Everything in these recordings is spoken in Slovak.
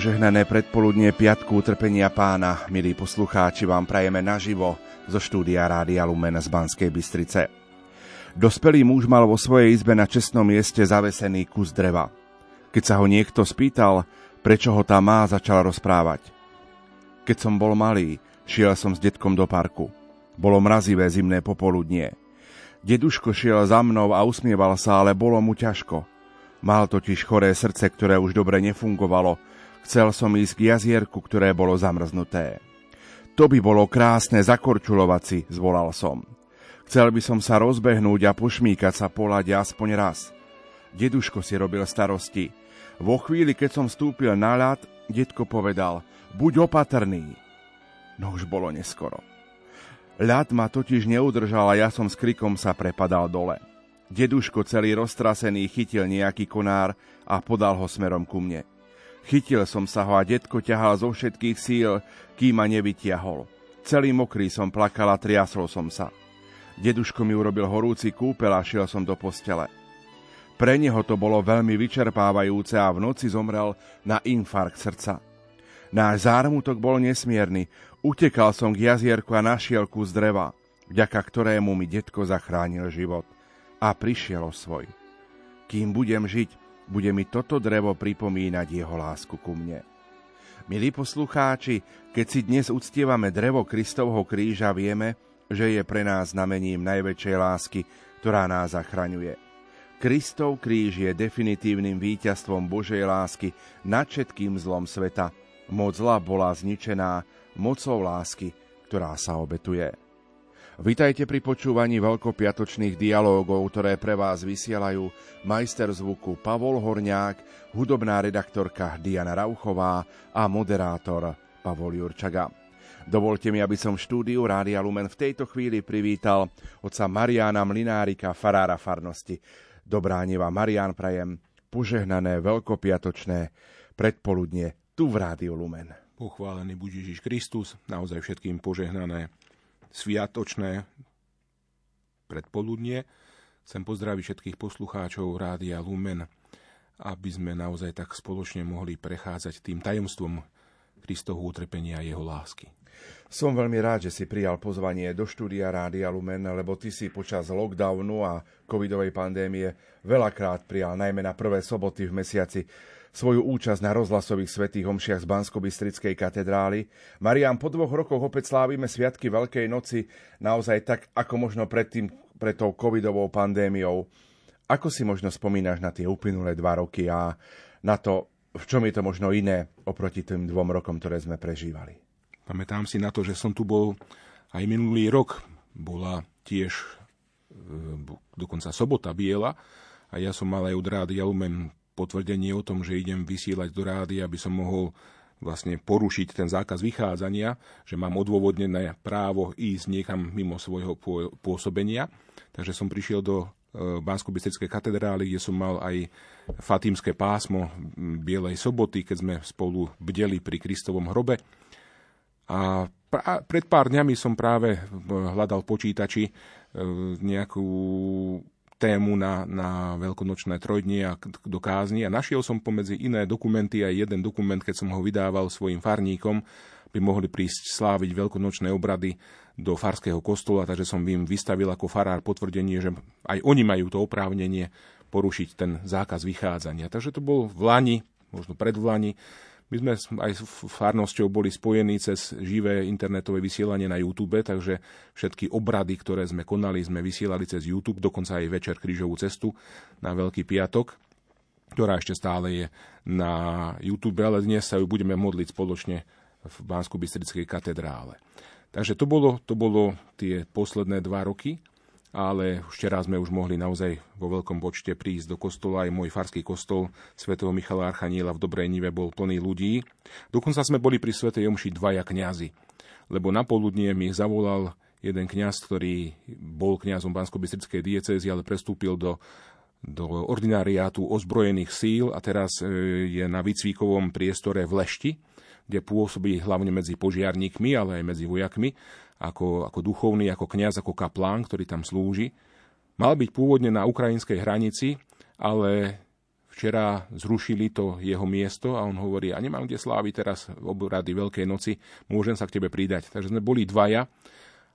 Požehnané predpoludnie Piatku utrpenia pána, milí poslucháči, vám prajeme naživo zo štúdia Rádia Lumen z Banskej Bystrice. Dospelý muž mal vo svojej izbe na čestnom mieste zavesený kus dreva. Keď sa ho niekto spýtal, prečo ho tam má, začal rozprávať. Keď som bol malý, šiel som s detkom do parku. Bolo mrazivé zimné popoludnie. Deduško šiel za mnou a usmieval sa, ale bolo mu ťažko. Mal totiž choré srdce, ktoré už dobre nefungovalo Chcel som ísť k jazierku, ktoré bolo zamrznuté. To by bolo krásne zakorčulovať si, zvolal som. Chcel by som sa rozbehnúť a pošmíkať sa po lade aspoň raz. Deduško si robil starosti. Vo chvíli, keď som vstúpil na ľad, detko povedal, buď opatrný. No už bolo neskoro. Ľad ma totiž neudržal a ja som s krikom sa prepadal dole. Deduško celý roztrasený chytil nejaký konár a podal ho smerom ku mne. Chytil som sa ho a detko ťahal zo všetkých síl, kým ma nevytiahol. Celý mokrý som plakal a triasol som sa. Deduško mi urobil horúci kúpel a šiel som do postele. Pre neho to bolo veľmi vyčerpávajúce a v noci zomrel na infarkt srdca. Náš zármutok bol nesmierny. Utekal som k jazierku a našiel kus dreva, vďaka ktorému mi detko zachránil život. A prišiel o svoj. Kým budem žiť, bude mi toto drevo pripomínať jeho lásku ku mne. Milí poslucháči, keď si dnes uctievame drevo Kristovho kríža, vieme, že je pre nás znamením najväčšej lásky, ktorá nás zachraňuje. Kristov kríž je definitívnym víťazstvom Božej lásky nad všetkým zlom sveta. Moc zla bola zničená mocou lásky, ktorá sa obetuje. Vitajte pri počúvaní veľkopiatočných dialógov, ktoré pre vás vysielajú majster zvuku Pavol Horniák, hudobná redaktorka Diana Rauchová a moderátor Pavol Jurčaga. Dovolte mi, aby som v štúdiu Rádia Lumen v tejto chvíli privítal otca Mariana Mlinárika, farára farnosti. Dobrá neva Marian prajem, požehnané veľkopiatočné predpoludne tu v Rádiu Lumen. Pochválený buď Ježiš Kristus, naozaj všetkým požehnané sviatočné predpoludnie. Chcem pozdraviť všetkých poslucháčov Rádia Lumen, aby sme naozaj tak spoločne mohli prechádzať tým tajomstvom Kristovho utrpenia a jeho lásky. Som veľmi rád, že si prijal pozvanie do štúdia Rádia Lumen, lebo ty si počas lockdownu a covidovej pandémie veľakrát prijal, najmä na prvé soboty v mesiaci, svoju účasť na rozhlasových svetých homšiach z bansko katedrály. Marian, po dvoch rokoch opäť slávime Sviatky Veľkej noci, naozaj tak, ako možno predtým, pred tou covidovou pandémiou. Ako si možno spomínaš na tie uplynulé dva roky a na to, v čom je to možno iné oproti tým dvom rokom, ktoré sme prežívali? Pamätám si na to, že som tu bol aj minulý rok. Bola tiež e, dokonca sobota biela a ja som mal aj od Rádia Lumen potvrdenie o tom, že idem vysielať do rády, aby som mohol vlastne porušiť ten zákaz vychádzania, že mám odôvodnené právo ísť niekam mimo svojho pôsobenia. Takže som prišiel do e, bansko katedrály, kde som mal aj fatímske pásmo Bielej soboty, keď sme spolu bdeli pri Kristovom hrobe. A pred pár dňami som práve hľadal počítači e, nejakú tému na, na veľkonočné trojdnie a do kázni a našiel som pomedzi iné dokumenty aj jeden dokument, keď som ho vydával svojim farníkom, by mohli prísť sláviť veľkonočné obrady do farského kostola, takže som im vystavil ako farár potvrdenie, že aj oni majú to oprávnenie porušiť ten zákaz vychádzania. Takže to bol v Lani, možno pred Lani, my sme aj s farnosťou boli spojení cez živé internetové vysielanie na YouTube, takže všetky obrady, ktoré sme konali, sme vysielali cez YouTube, dokonca aj večer krížovú cestu na Veľký piatok, ktorá ešte stále je na YouTube, ale dnes sa ju budeme modliť spoločne v bansko bystrickej katedrále. Takže to bolo, to bolo tie posledné dva roky ale včera sme už mohli naozaj vo veľkom počte prísť do kostola. Aj môj farský kostol svätého Michala Archaniela v Dobrej Nive bol plný ľudí. Dokonca sme boli pri svätej Omši dvaja kňazi, lebo na poludnie mi zavolal jeden kňaz, ktorý bol kňazom bansko diecézy, ale prestúpil do, do ordinariátu ozbrojených síl a teraz e, je na výcvikovom priestore v Lešti, kde pôsobí hlavne medzi požiarníkmi, ale aj medzi vojakmi ako, ako duchovný, ako kňaz, ako kaplán, ktorý tam slúži. Mal byť pôvodne na ukrajinskej hranici, ale včera zrušili to jeho miesto a on hovorí, a nemám kde sláviť teraz obrady Veľkej noci, môžem sa k tebe pridať. Takže sme boli dvaja.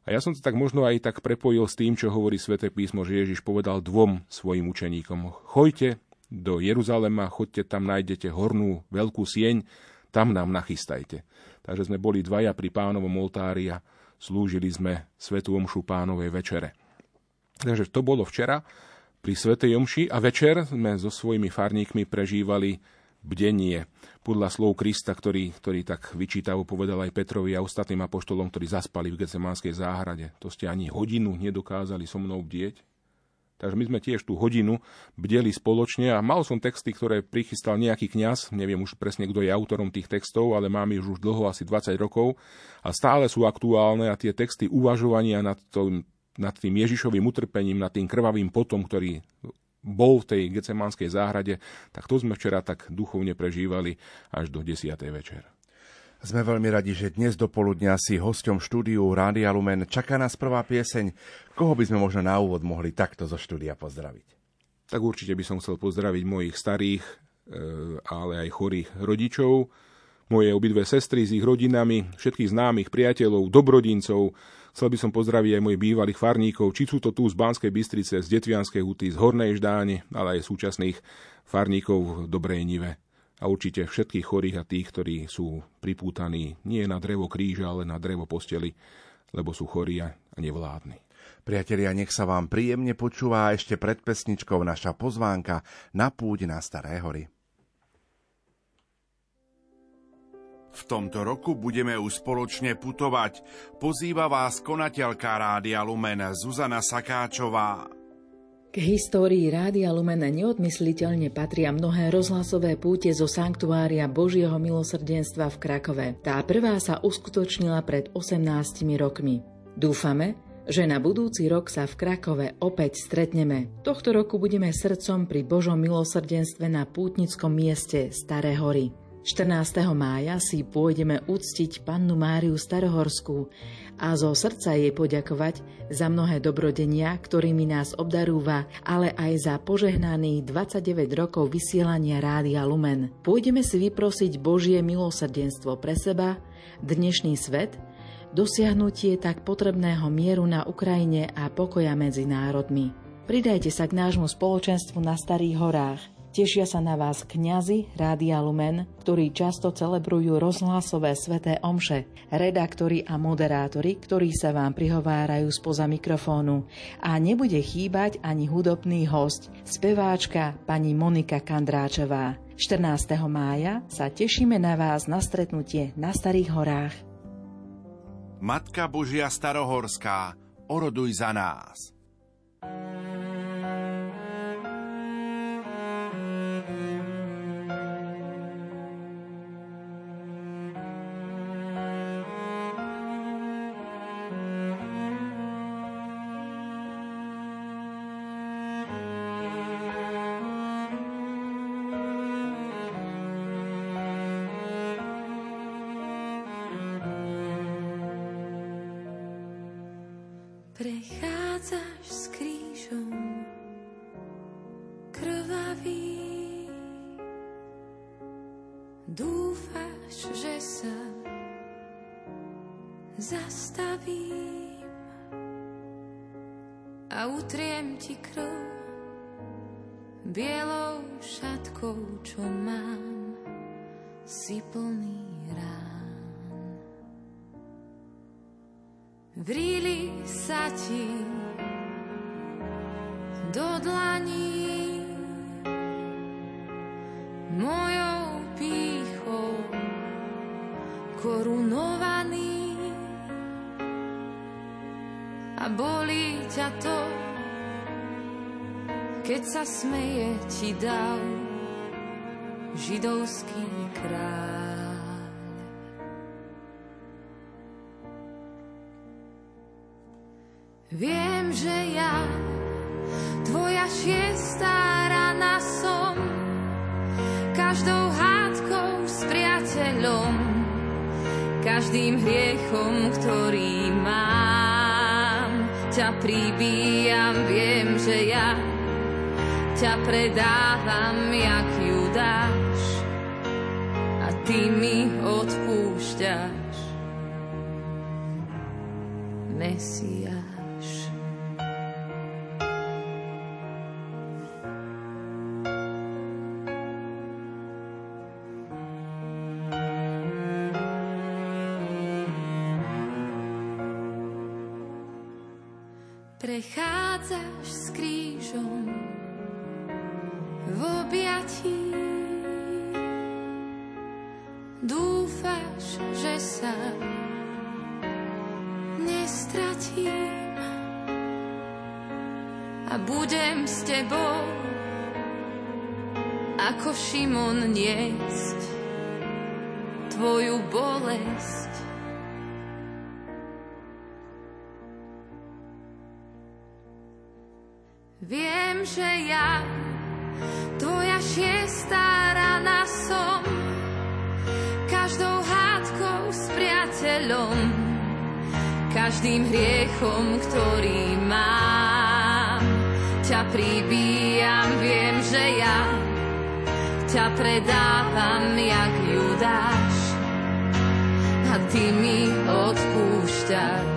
A ja som to tak možno aj tak prepojil s tým, čo hovorí sväté písmo, že Ježiš povedal dvom svojim učeníkom. Chojte do Jeruzalema, choďte tam, nájdete hornú veľkú sieň, tam nám nachystajte. Takže sme boli dvaja pri pánovom oltári a slúžili sme Svetu Omšu pánovej večere. Takže to bolo včera pri Svetej Omši a večer sme so svojimi farníkmi prežívali bdenie podľa slov Krista, ktorý, ktorý tak vyčítavo povedal aj Petrovi a ostatným apoštolom, ktorí zaspali v Getsemánskej záhrade. To ste ani hodinu nedokázali so mnou bdieť. Takže my sme tiež tú hodinu bdeli spoločne a mal som texty, ktoré prichystal nejaký kňaz, neviem už presne, kto je autorom tých textov, ale mám ich už dlho, asi 20 rokov a stále sú aktuálne a tie texty uvažovania nad, to, nad tým Ježišovým utrpením, nad tým krvavým potom, ktorý bol v tej gecemánskej záhrade, tak to sme včera tak duchovne prežívali až do 10. večer. Sme veľmi radi, že dnes do poludnia si hosťom štúdiu Rádia Lumen čaká nás prvá pieseň. Koho by sme možno na úvod mohli takto zo štúdia pozdraviť? Tak určite by som chcel pozdraviť mojich starých, e, ale aj chorých rodičov, moje obidve sestry s ich rodinami, všetkých známych priateľov, dobrodincov, Chcel by som pozdraviť aj mojich bývalých farníkov, či sú to tu z Banskej Bystrice, z Detvianskej huty, z Hornej Ždáne, ale aj súčasných farníkov v Dobrej Nive. A určite všetkých chorých a tých, ktorí sú pripútaní nie na drevo kríža, ale na drevo posteli, lebo sú chorí a nevládni. Priatelia, nech sa vám príjemne počúva ešte pred pesničkou naša pozvánka na púť na Staré hory. V tomto roku budeme už spoločne putovať. Pozýva vás konateľka Rádia Lumen Zuzana Sakáčová. K histórii Rádia Lumen neodmysliteľne patria mnohé rozhlasové púte zo Sanktuária Božieho milosrdenstva v Krakove. Tá prvá sa uskutočnila pred 18 rokmi. Dúfame, že na budúci rok sa v Krakove opäť stretneme. Tohto roku budeme srdcom pri Božom milosrdenstve na pútnickom mieste Staré hory. 14. mája si pôjdeme uctiť pannu Máriu Starohorskú a zo srdca jej poďakovať za mnohé dobrodenia, ktorými nás obdarúva, ale aj za požehnaných 29 rokov vysielania Rádia Lumen. Pôjdeme si vyprosiť Božie milosrdenstvo pre seba, dnešný svet, dosiahnutie tak potrebného mieru na Ukrajine a pokoja medzi národmi. Pridajte sa k nášmu spoločenstvu na Starých horách – Tešia sa na vás kňazi Rádia Lumen, ktorí často celebrujú rozhlasové sveté omše, redaktori a moderátori, ktorí sa vám prihovárajú spoza mikrofónu. A nebude chýbať ani hudobný host, speváčka pani Monika Kandráčová. 14. mája sa tešíme na vás na stretnutie na Starých horách. Matka Božia Starohorská, oroduj za nás. Ti krv bielou šatkou, čo mám, si plný rán. Vríli sa ti do dlaní mojou pýchou korunovaný a bolí ťa to, smeje ti dal židovský kráľ. Viem, že ja, tvoja šiestá rana som, každou hádkou s priateľom, každým hriechom, ktorý mám, ťa pribíjam, viem, že ja ťa predávam jak Judáš a ty mi odpúšťaš. Mesiáš. Prechádzaš s krížom Dúfaš, že sa nestratím a budem s tebou ako Šimon niesť tvoju bolesť. Viem, že ja tvoja šiestá priateľom, každým hriechom, ktorý mám. Ťa pribíjam, viem, že ja ťa predávam jak Judáš a ty mi odpúšťaš.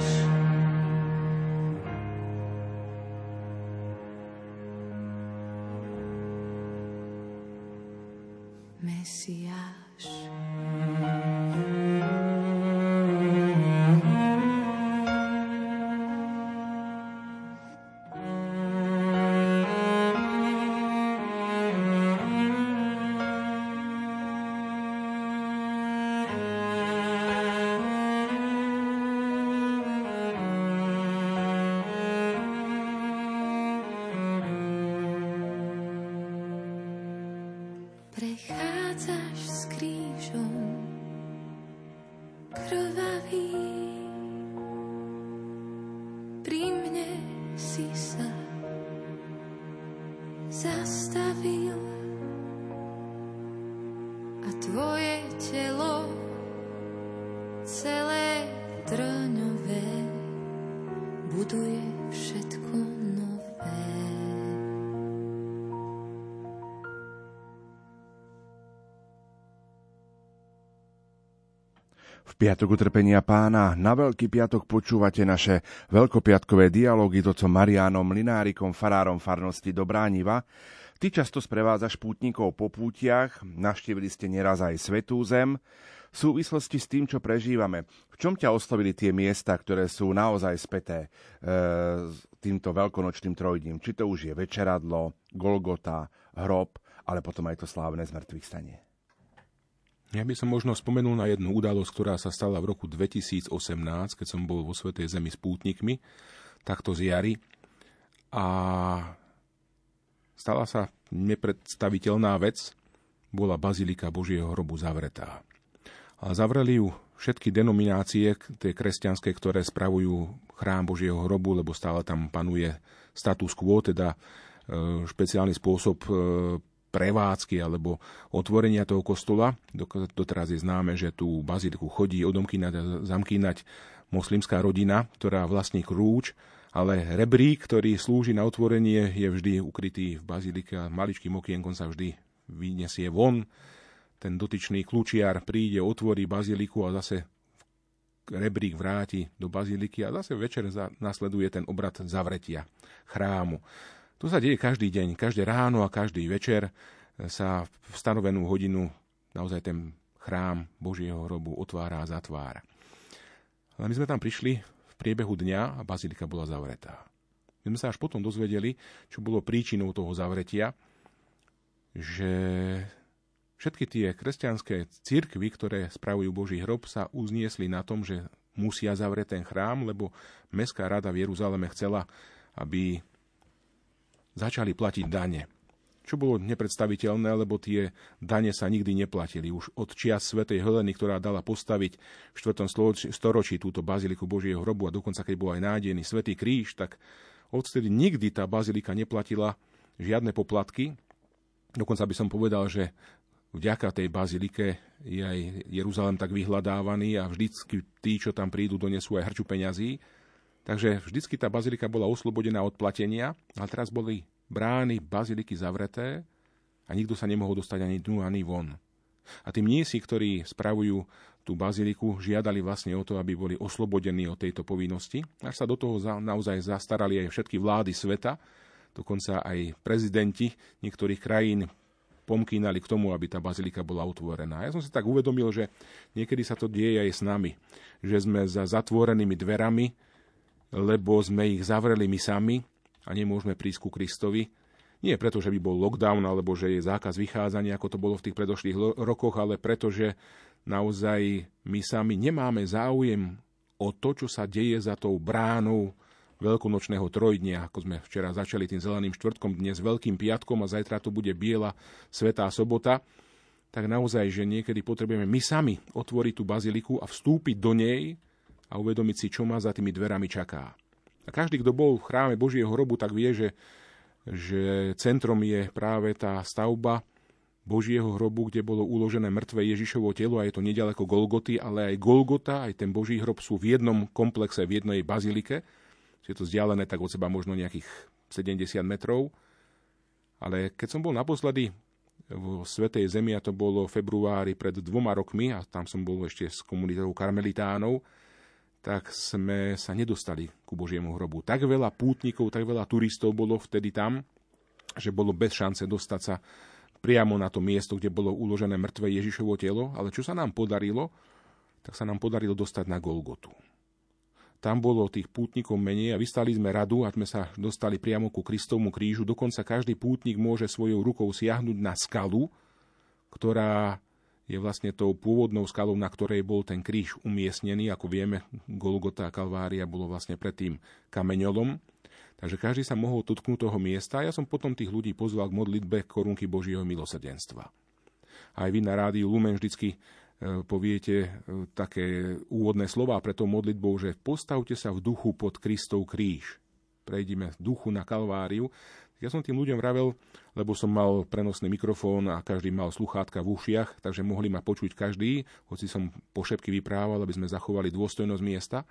Piatok utrpenia pána. Na Veľký piatok počúvate naše veľkopiatkové dialógy s otcom Marianom Linárikom, farárom farnosti Dobrániva. Ty často sprevádzaš pútnikov po pútiach, naštívili ste neraz aj Svetú zem. V súvislosti s tým, čo prežívame, v čom ťa oslovili tie miesta, ktoré sú naozaj späté e, týmto veľkonočným trojdním? Či to už je Večeradlo, Golgota, hrob, ale potom aj to slávne zmrtvých stanie? Ja by som možno spomenul na jednu udalosť, ktorá sa stala v roku 2018, keď som bol vo Svetej Zemi s pútnikmi, takto z jary. A stala sa nepredstaviteľná vec, bola Bazilika Božieho hrobu zavretá. A zavreli ju všetky denominácie, tie kresťanské, ktoré spravujú chrám Božieho hrobu, lebo stále tam panuje status quo, teda e, špeciálny spôsob e, prevádzky alebo otvorenia toho kostola. Doteraz je známe, že tú baziliku chodí odomkýnať a zamkýnať moslimská rodina, ktorá vlastní kľúč, ale rebrík, ktorý slúži na otvorenie, je vždy ukrytý v bazilike a maličkým okienkom sa vždy vyniesie von. Ten dotyčný kľúčiar príde, otvorí baziliku a zase rebrík vráti do baziliky a zase večer nasleduje ten obrad zavretia chrámu. To sa deje každý deň, každé ráno a každý večer sa v stanovenú hodinu naozaj ten chrám Božieho hrobu otvára a zatvára. Ale my sme tam prišli v priebehu dňa a bazilika bola zavretá. My sme sa až potom dozvedeli, čo bolo príčinou toho zavretia, že všetky tie kresťanské cirkvy, ktoré spravujú Boží hrob, sa uzniesli na tom, že musia zavrieť ten chrám, lebo Mestská rada v Jeruzaleme chcela, aby začali platiť dane. Čo bolo nepredstaviteľné, lebo tie dane sa nikdy neplatili. Už od čias svätej Heleny, ktorá dala postaviť v 4. storočí túto baziliku Božieho hrobu a dokonca keď bol aj nádený svätý kríž, tak odtedy nikdy tá bazilika neplatila žiadne poplatky. Dokonca by som povedal, že vďaka tej bazilike je aj Jeruzalem tak vyhľadávaný a vždycky tí, čo tam prídu, donesú aj hrču peňazí. Takže vždycky tá bazilika bola oslobodená od platenia, ale teraz boli brány baziliky zavreté a nikto sa nemohol dostať ani dnu, ani von. A tí mnísi, ktorí spravujú tú baziliku, žiadali vlastne o to, aby boli oslobodení od tejto povinnosti. Až sa do toho naozaj zastarali aj všetky vlády sveta, dokonca aj prezidenti niektorých krajín pomkínali k tomu, aby tá bazilika bola otvorená. Ja som si tak uvedomil, že niekedy sa to deje aj s nami, že sme za zatvorenými dverami, lebo sme ich zavreli my sami a nemôžeme prísť ku Kristovi. Nie preto, že by bol lockdown alebo že je zákaz vychádzania, ako to bolo v tých predošlých rokoch, ale preto, že naozaj my sami nemáme záujem o to, čo sa deje za tou bránou veľkonočného trojdnia, ako sme včera začali tým zeleným štvrtkom, dnes veľkým piatkom a zajtra to bude biela svetá sobota, tak naozaj, že niekedy potrebujeme my sami otvoriť tú baziliku a vstúpiť do nej a uvedomiť si, čo ma za tými dverami čaká. A každý, kto bol v chráme Božieho hrobu, tak vie, že, že centrom je práve tá stavba Božieho hrobu, kde bolo uložené mŕtve Ježišovo telo a je to nedaleko Golgoty, ale aj Golgota, aj ten Boží hrob sú v jednom komplexe, v jednej bazilike je to vzdialené tak od seba možno nejakých 70 metrov. Ale keď som bol naposledy v Svetej Zemi, a to bolo v februári pred dvoma rokmi, a tam som bol ešte s komunitou karmelitánov, tak sme sa nedostali ku Božiemu hrobu. Tak veľa pútnikov, tak veľa turistov bolo vtedy tam, že bolo bez šance dostať sa priamo na to miesto, kde bolo uložené mŕtve Ježišovo telo, ale čo sa nám podarilo, tak sa nám podarilo dostať na Golgotu. Tam bolo tých pútnikov menej a vystali sme radu a sme sa dostali priamo ku Kristovmu krížu. Dokonca každý pútnik môže svojou rukou siahnuť na skalu, ktorá je vlastne tou pôvodnou skalou, na ktorej bol ten kríž umiestnený. Ako vieme, Golgota a Kalvária bolo vlastne predtým kameňolom. Takže každý sa mohol dotknúť toho miesta ja som potom tých ľudí pozval k modlitbe korunky Božieho milosrdenstva. Aj vy na rádiu Lumen vždycky E, poviete e, také úvodné slova pre tou modlitbou, že postavte sa v duchu pod Kristov kríž. Prejdime v duchu na Kalváriu. Ja som tým ľuďom vravel, lebo som mal prenosný mikrofón a každý mal sluchátka v ušiach, takže mohli ma počuť každý, hoci som po šepky vyprával, aby sme zachovali dôstojnosť miesta.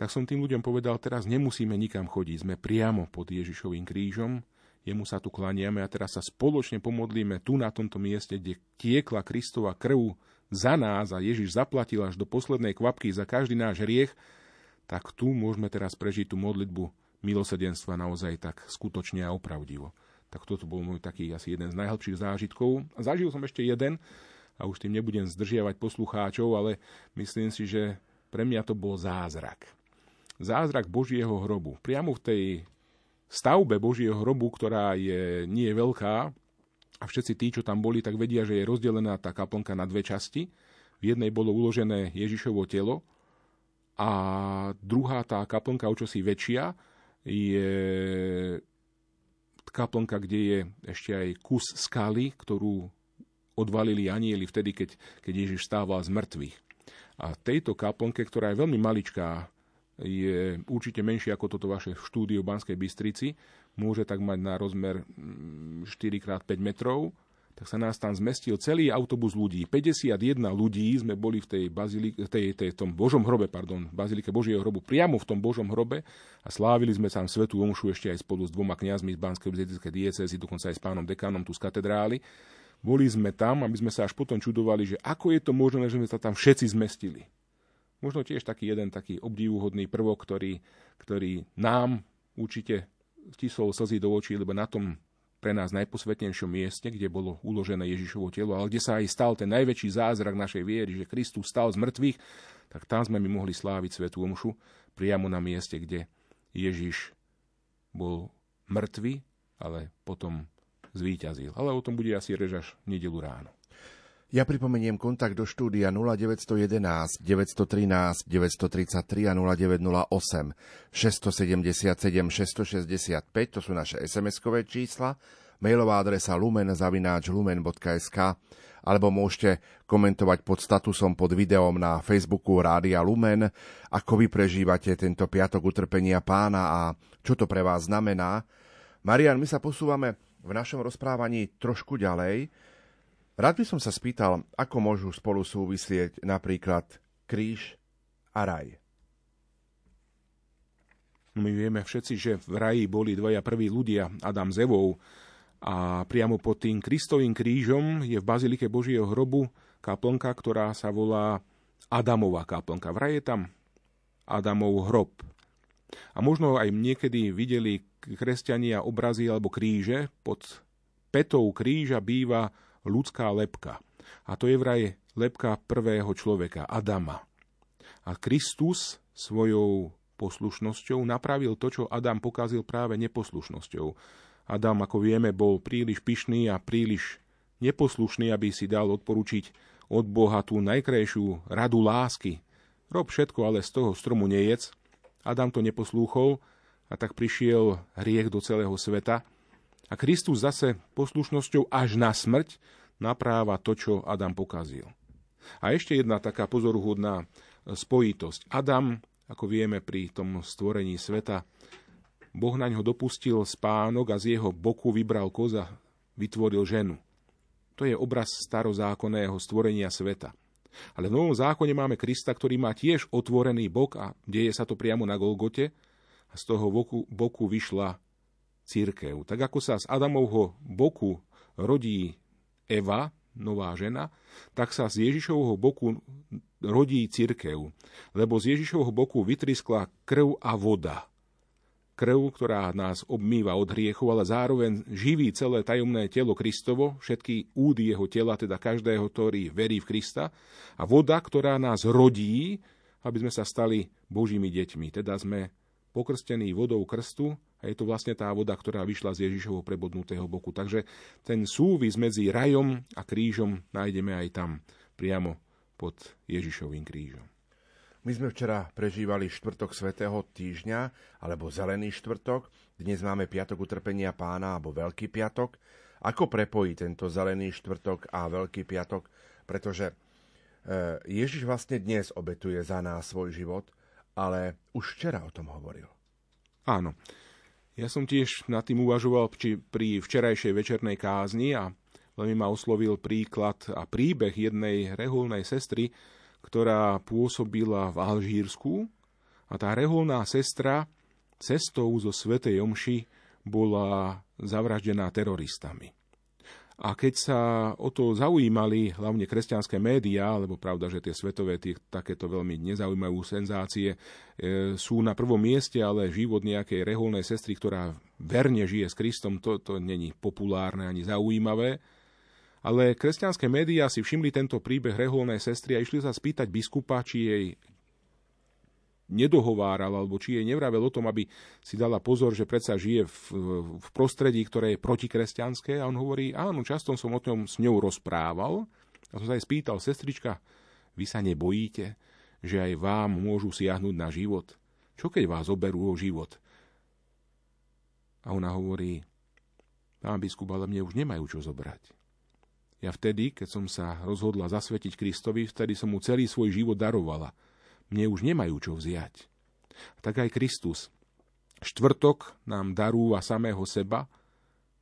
Tak som tým ľuďom povedal, teraz nemusíme nikam chodiť, sme priamo pod Ježišovým krížom, jemu sa tu klaniame a teraz sa spoločne pomodlíme tu na tomto mieste, kde tiekla Kristova krv za nás a Ježiš zaplatil až do poslednej kvapky za každý náš hriech, tak tu môžeme teraz prežiť tú modlitbu milosedenstva naozaj tak skutočne a opravdivo. Tak toto bol môj taký asi jeden z najhlbších zážitkov. Zažil som ešte jeden, a už tým nebudem zdržiavať poslucháčov, ale myslím si, že pre mňa to bol zázrak. Zázrak Božieho hrobu. Priamo v tej stavbe Božieho hrobu, ktorá je nie je veľká, a všetci tí, čo tam boli, tak vedia, že je rozdelená tá kaplnka na dve časti. V jednej bolo uložené Ježišovo telo a druhá tá kaplnka, o čosi väčšia, je kaplnka, kde je ešte aj kus skaly, ktorú odvalili anieli vtedy, keď, keď Ježiš stával z mŕtvych. A tejto kaplnke, ktorá je veľmi maličká, je určite menšia ako toto vaše štúdio v Banskej Bystrici, môže tak mať na rozmer 4x5 mm, metrov, tak sa nás tam zmestil celý autobus ľudí. 51 ľudí sme boli v tej, bazilike, tej, tej tom Božom hrobe, pardon, bazilike Božieho hrobu, priamo v tom Božom hrobe a slávili sme tam svetú omšu ešte aj spolu s dvoma kňazmi z Banskej bystrickej diecezy, dokonca aj s pánom dekánom tu z katedrály. Boli sme tam, aby sme sa až potom čudovali, že ako je to možné, že sme sa tam všetci zmestili. Možno tiež taký jeden taký obdivuhodný prvok, ktorý, ktorý nám určite vtisol slzy do očí, lebo na tom pre nás najposvetnejšom mieste, kde bolo uložené Ježišovo telo, ale kde sa aj stal ten najväčší zázrak našej viery, že Kristus stal z mŕtvych, tak tam sme my mohli sláviť Svetú Omšu priamo na mieste, kde Ježiš bol mŕtvy, ale potom zvíťazil. Ale o tom bude asi rež až nedelu ráno. Ja pripomeniem kontakt do štúdia 0911 913 933 a 0908 677 665, to sú naše SMS-kové čísla, mailová adresa lumen.lumen.sk alebo môžete komentovať pod statusom pod videom na Facebooku Rádia Lumen, ako vy prežívate tento piatok utrpenia pána a čo to pre vás znamená. Marian, my sa posúvame v našom rozprávaní trošku ďalej, Rád by som sa spýtal, ako môžu spolu súvisieť napríklad kríž a raj. My vieme všetci, že v raji boli dvaja prví ľudia, Adam s a priamo pod tým Kristovým krížom je v Bazilike Božieho hrobu kaplnka, ktorá sa volá Adamová kaplnka. Vraj je tam Adamov hrob. A možno aj niekedy videli kresťania obrazy alebo kríže. Pod petou kríža býva ľudská lepka. A to je vraj lepka prvého človeka, Adama. A Kristus svojou poslušnosťou napravil to, čo Adam pokazil práve neposlušnosťou. Adam, ako vieme, bol príliš pyšný a príliš neposlušný, aby si dal odporučiť od Boha tú najkrajšiu radu lásky. Rob všetko, ale z toho stromu nejec. Adam to neposlúchol a tak prišiel hriech do celého sveta. A Kristus zase poslušnosťou až na smrť napráva to, čo Adam pokazil. A ešte jedna taká pozoruhodná spojitosť. Adam, ako vieme pri tom stvorení sveta, Boh na ňo dopustil spánok a z jeho boku vybral koza, vytvoril ženu. To je obraz starozákonného stvorenia sveta. Ale v Novom zákone máme Krista, ktorý má tiež otvorený bok a deje sa to priamo na Golgote a z toho boku, boku vyšla církev. Tak ako sa z Adamovho boku rodí Eva, nová žena, tak sa z Ježišovho boku rodí církev, lebo z Ježišovho boku vytriskla krv a voda krv, ktorá nás obmýva od hriechov, ale zároveň živí celé tajomné telo Kristovo, všetky údy jeho tela, teda každého, ktorý verí v Krista, a voda, ktorá nás rodí, aby sme sa stali Božími deťmi. Teda sme pokrstení vodou krstu a je to vlastne tá voda, ktorá vyšla z Ježišovho prebodnutého boku. Takže ten súvis medzi rajom a krížom nájdeme aj tam, priamo pod Ježišovým krížom. My sme včera prežívali štvrtok svätého týždňa, alebo zelený štvrtok. Dnes máme piatok utrpenia pána, alebo veľký piatok. Ako prepojí tento zelený štvrtok a veľký piatok? Pretože e, Ježiš vlastne dnes obetuje za nás svoj život, ale už včera o tom hovoril. Áno. Ja som tiež nad tým uvažoval či pri včerajšej večernej kázni a veľmi ma oslovil príklad a príbeh jednej reholnej sestry, ktorá pôsobila v Alžírsku a tá reholná sestra cestou zo Svetej Omši bola zavraždená teroristami. A keď sa o to zaujímali hlavne kresťanské médiá, lebo pravda, že tie svetové tie, takéto veľmi nezaujímajú senzácie, e, sú na prvom mieste, ale život nejakej reholnej sestry, ktorá verne žije s Kristom, to, to není populárne ani zaujímavé. Ale kresťanské médiá si všimli tento príbeh reholnej sestry a išli sa spýtať biskupa, či jej nedohováral, alebo či jej nevravel o tom, aby si dala pozor, že predsa žije v, v prostredí, ktoré je protikresťanské. A on hovorí, áno, často som o tom s ňou rozprával. A som sa aj spýtal, sestrička, vy sa nebojíte, že aj vám môžu siahnuť na život? Čo keď vás oberú o život? A ona hovorí, pán biskup, ale mne už nemajú čo zobrať. Ja vtedy, keď som sa rozhodla zasvetiť Kristovi, vtedy som mu celý svoj život darovala. Mne už nemajú čo vziať. Tak aj Kristus. Štvrtok nám darúva samého seba,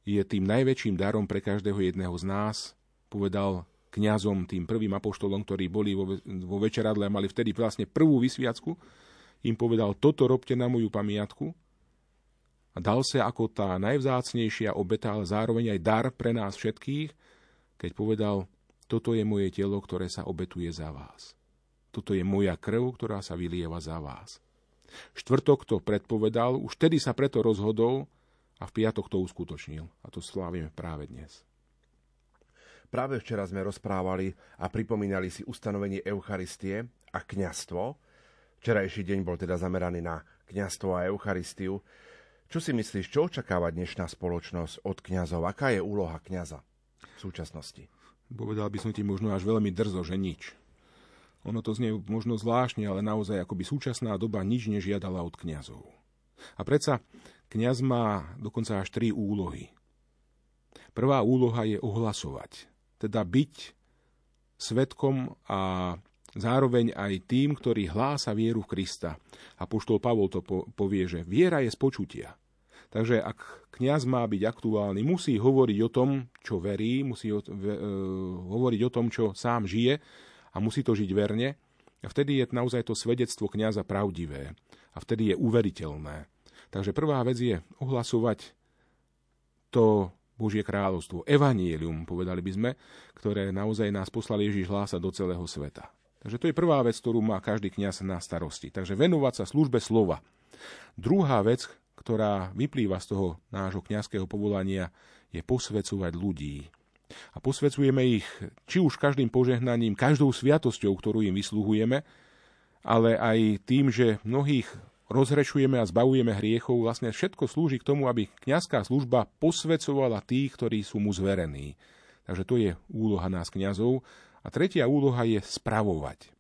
je tým najväčším darom pre každého jedného z nás, povedal kňazom, tým prvým apoštolom, ktorí boli vo, vo večeradle a mali vtedy vlastne prvú vysviacku, im povedal, toto robte na moju pamiatku a dal sa ako tá najvzácnejšia obeta, ale zároveň aj dar pre nás všetkých, keď povedal, toto je moje telo, ktoré sa obetuje za vás. Toto je moja krv, ktorá sa vylieva za vás. Štvrtok to predpovedal, už tedy sa preto rozhodol a v piatok to uskutočnil. A to slávime práve dnes. Práve včera sme rozprávali a pripomínali si ustanovenie Eucharistie a kňastvo. Včerajší deň bol teda zameraný na kňastvo a Eucharistiu. Čo si myslíš, čo očakáva dnešná spoločnosť od kňazov? Aká je úloha kňaza? v súčasnosti? Povedal by som ti možno až veľmi drzo, že nič. Ono to znie možno zvláštne, ale naozaj akoby súčasná doba nič nežiadala od kňazov. A predsa kňaz má dokonca až tri úlohy. Prvá úloha je ohlasovať, teda byť svetkom a zároveň aj tým, ktorý hlása vieru v Krista. A poštol Pavol to povie, že viera je z počutia. Takže ak kňaz má byť aktuálny, musí hovoriť o tom, čo verí, musí e, hovoriť o tom, čo sám žije a musí to žiť verne. A vtedy je naozaj to svedectvo kňaza pravdivé. A vtedy je uveriteľné. Takže prvá vec je ohlasovať to Božie kráľovstvo, evanielium, povedali by sme, ktoré naozaj nás poslal Ježiš hlásať do celého sveta. Takže to je prvá vec, ktorú má každý kňaz na starosti. Takže venovať sa službe slova. Druhá vec, ktorá vyplýva z toho nášho kňazského povolania, je posvecovať ľudí. A posvecujeme ich či už každým požehnaním, každou sviatosťou, ktorú im vysluhujeme, ale aj tým, že mnohých rozhrešujeme a zbavujeme hriechov, vlastne všetko slúži k tomu, aby kňazská služba posvecovala tých, ktorí sú mu zverení. Takže to je úloha nás kňazov. A tretia úloha je spravovať.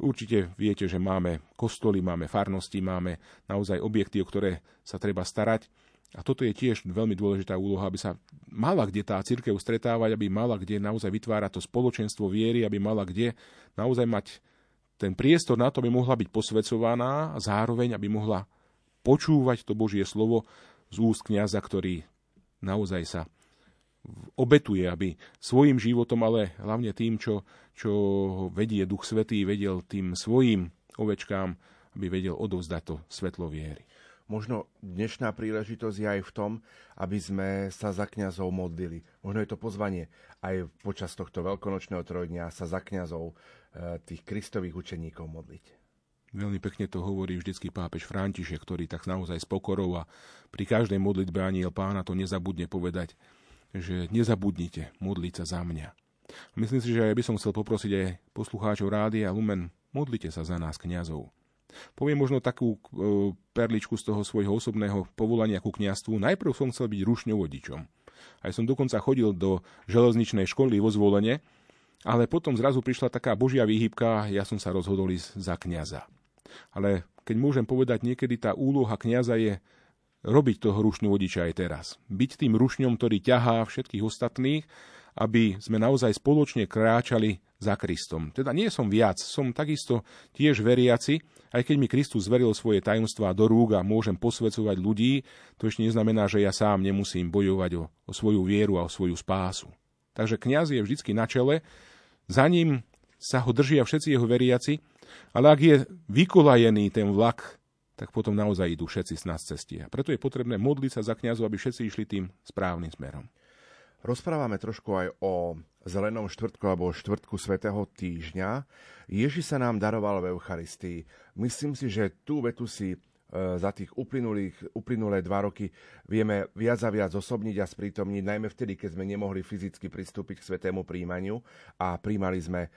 Určite viete, že máme kostoly, máme farnosti, máme naozaj objekty, o ktoré sa treba starať. A toto je tiež veľmi dôležitá úloha, aby sa mala kde tá církev stretávať, aby mala kde naozaj vytvárať to spoločenstvo viery, aby mala kde naozaj mať ten priestor na to, aby mohla byť posvecovaná a zároveň, aby mohla počúvať to Božie slovo z úst kniaza, ktorý naozaj sa obetuje, aby svojim životom, ale hlavne tým, čo, čo vedie Duch Svetý, vedel tým svojim ovečkám, aby vedel odovzdať to svetlo viery. Možno dnešná príležitosť je aj v tom, aby sme sa za kňazov modlili. Možno je to pozvanie aj počas tohto veľkonočného trojdňa sa za kňazov Eh, tých kristových učeníkov modliť. Veľmi pekne to hovorí vždycky pápež František, ktorý tak naozaj s pokorou a pri každej modlitbe aniel pána to nezabudne povedať, že nezabudnite modliť sa za mňa. Myslím si, že aj by som chcel poprosiť aj poslucháčov rády a Lumen, modlite sa za nás kňazov. Poviem možno takú e, perličku z toho svojho osobného povolania ku kňastvu. Najprv som chcel byť rušňovodičom. Aj som dokonca chodil do železničnej školy vo zvolenie, ale potom zrazu prišla taká božia výhybka a ja som sa rozhodol ísť za kniaza. Ale keď môžem povedať, niekedy tá úloha kniaza je robiť toho rušňu vodiča aj teraz. Byť tým rušňom, ktorý ťahá všetkých ostatných, aby sme naozaj spoločne kráčali za Kristom. Teda nie som viac, som takisto tiež veriaci, aj keď mi Kristus zveril svoje tajomstvá do rúk a môžem posvecovať ľudí, to ešte neznamená, že ja sám nemusím bojovať o, o svoju vieru a o svoju spásu. Takže kňaz je vždycky na čele za ním sa ho držia všetci jeho veriaci, ale ak je vykolajený ten vlak, tak potom naozaj idú všetci z nás cesty. A preto je potrebné modliť sa za kňazov, aby všetci išli tým správnym smerom. Rozprávame trošku aj o zelenom štvrtku alebo štvrtku svätého týždňa. Ježi sa nám daroval v Eucharistii. Myslím si, že tú vetu si za tých uplynulých, uplynulé dva roky vieme viac a viac osobniť a sprítomniť, najmä vtedy, keď sme nemohli fyzicky pristúpiť k svetému príjmaniu a príjmali sme e,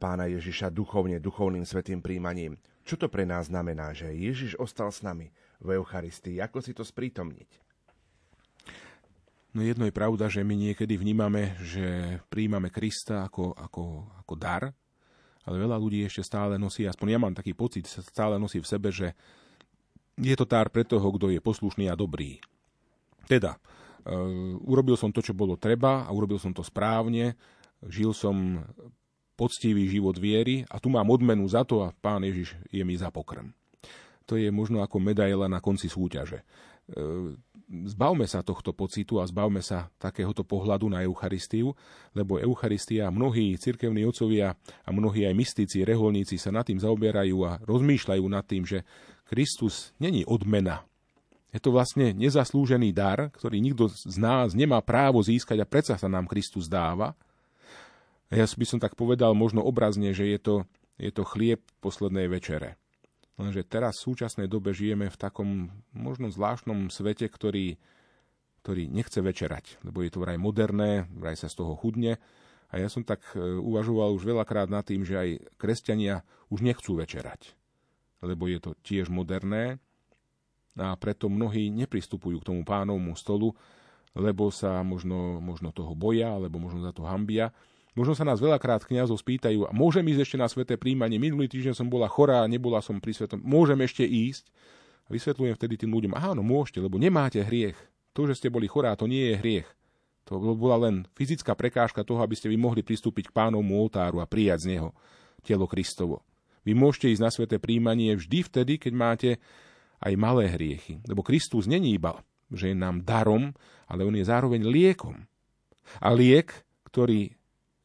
pána Ježiša duchovne, duchovným svetým príjmaním. Čo to pre nás znamená, že Ježiš ostal s nami v Eucharistii? Ako si to sprítomniť? No jedno je pravda, že my niekedy vnímame, že príjmame Krista ako, ako, ako dar, ale veľa ľudí ešte stále nosí, aspoň ja mám taký pocit, stále nosí v sebe, že je to tár pre toho, kto je poslušný a dobrý. Teda, uh, urobil som to, čo bolo treba a urobil som to správne, žil som poctivý život viery a tu mám odmenu za to a pán Ježiš je mi za pokrm. To je možno ako medaila na konci súťaže. Zbavme sa tohto pocitu a zbavme sa takéhoto pohľadu na Eucharistiu, lebo Eucharistia, mnohí cirkevní otcovia a mnohí aj mystici, reholníci sa nad tým zaoberajú a rozmýšľajú nad tým, že Kristus není odmena. Je to vlastne nezaslúžený dar, ktorý nikto z nás nemá právo získať a predsa sa nám Kristus dáva. Ja by som tak povedal možno obrazne, že je to, je to chlieb poslednej večere. Lenže teraz v súčasnej dobe žijeme v takom možno zvláštnom svete, ktorý, ktorý nechce večerať, lebo je to vraj moderné, vraj sa z toho chudne. A ja som tak e, uvažoval už veľakrát nad tým, že aj kresťania už nechcú večerať lebo je to tiež moderné a preto mnohí nepristupujú k tomu pánovmu stolu, lebo sa možno, možno toho boja, alebo možno za to hambia. Možno sa nás veľakrát kňazov spýtajú, a môžem ísť ešte na sveté príjmanie? Minulý týždeň som bola chorá, nebola som pri svetom. Môžem ešte ísť? A vysvetľujem vtedy tým ľuďom, áno, môžete, lebo nemáte hriech. To, že ste boli chorá, to nie je hriech. To bola len fyzická prekážka toho, aby ste vy mohli pristúpiť k pánovmu oltáru a prijať z neho telo Kristovo. Vy môžete ísť na sveté príjmanie vždy vtedy, keď máte aj malé hriechy. Lebo Kristus není iba, že je nám darom, ale on je zároveň liekom. A liek, ktorý